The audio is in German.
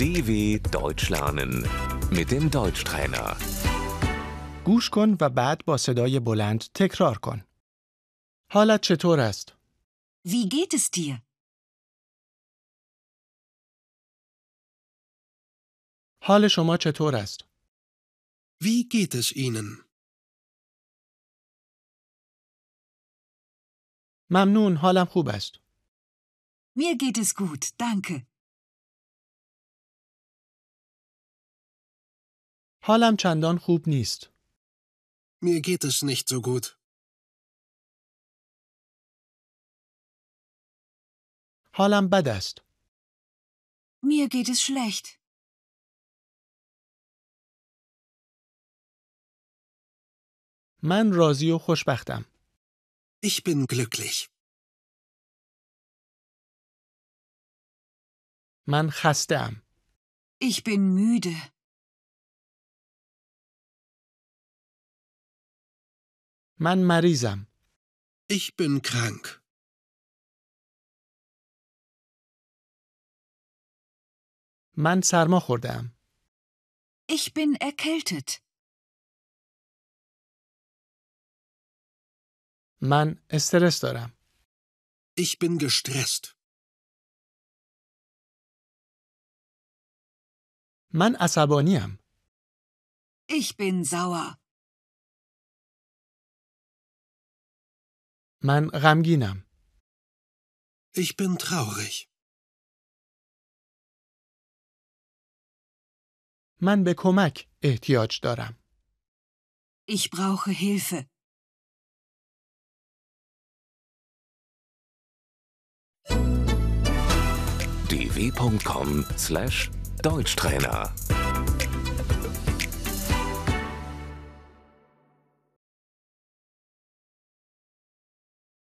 DW Deutsch lernen mit dem Deutschtrainer. گوش کن و بعد با صدای بلند تکرار کن. حالت چطور است؟ Wie geht es dir? حال شما چطور است؟ Wie geht es Ihnen? ممنون حالم خوب است. Mir geht es gut, danke. حالم چندان خوب نیست. Mir geht es nicht so gut. حالم بد است. Mir geht es schlecht. من راضی و خوشبختم. Ich bin glücklich. من خسته ام. Ich bin müde. من مریضم. Ich bin krank. من سرما خورده ام. Ich bin erkältet. من استرس دارم. Ich bin gestresst. من عصبانی ام. Ich bin sauer. من غمگینم. Ich bin traurig. من به کمک احتیاج دارم. Ich brauche Hilfe. dw.com/deutschtrainer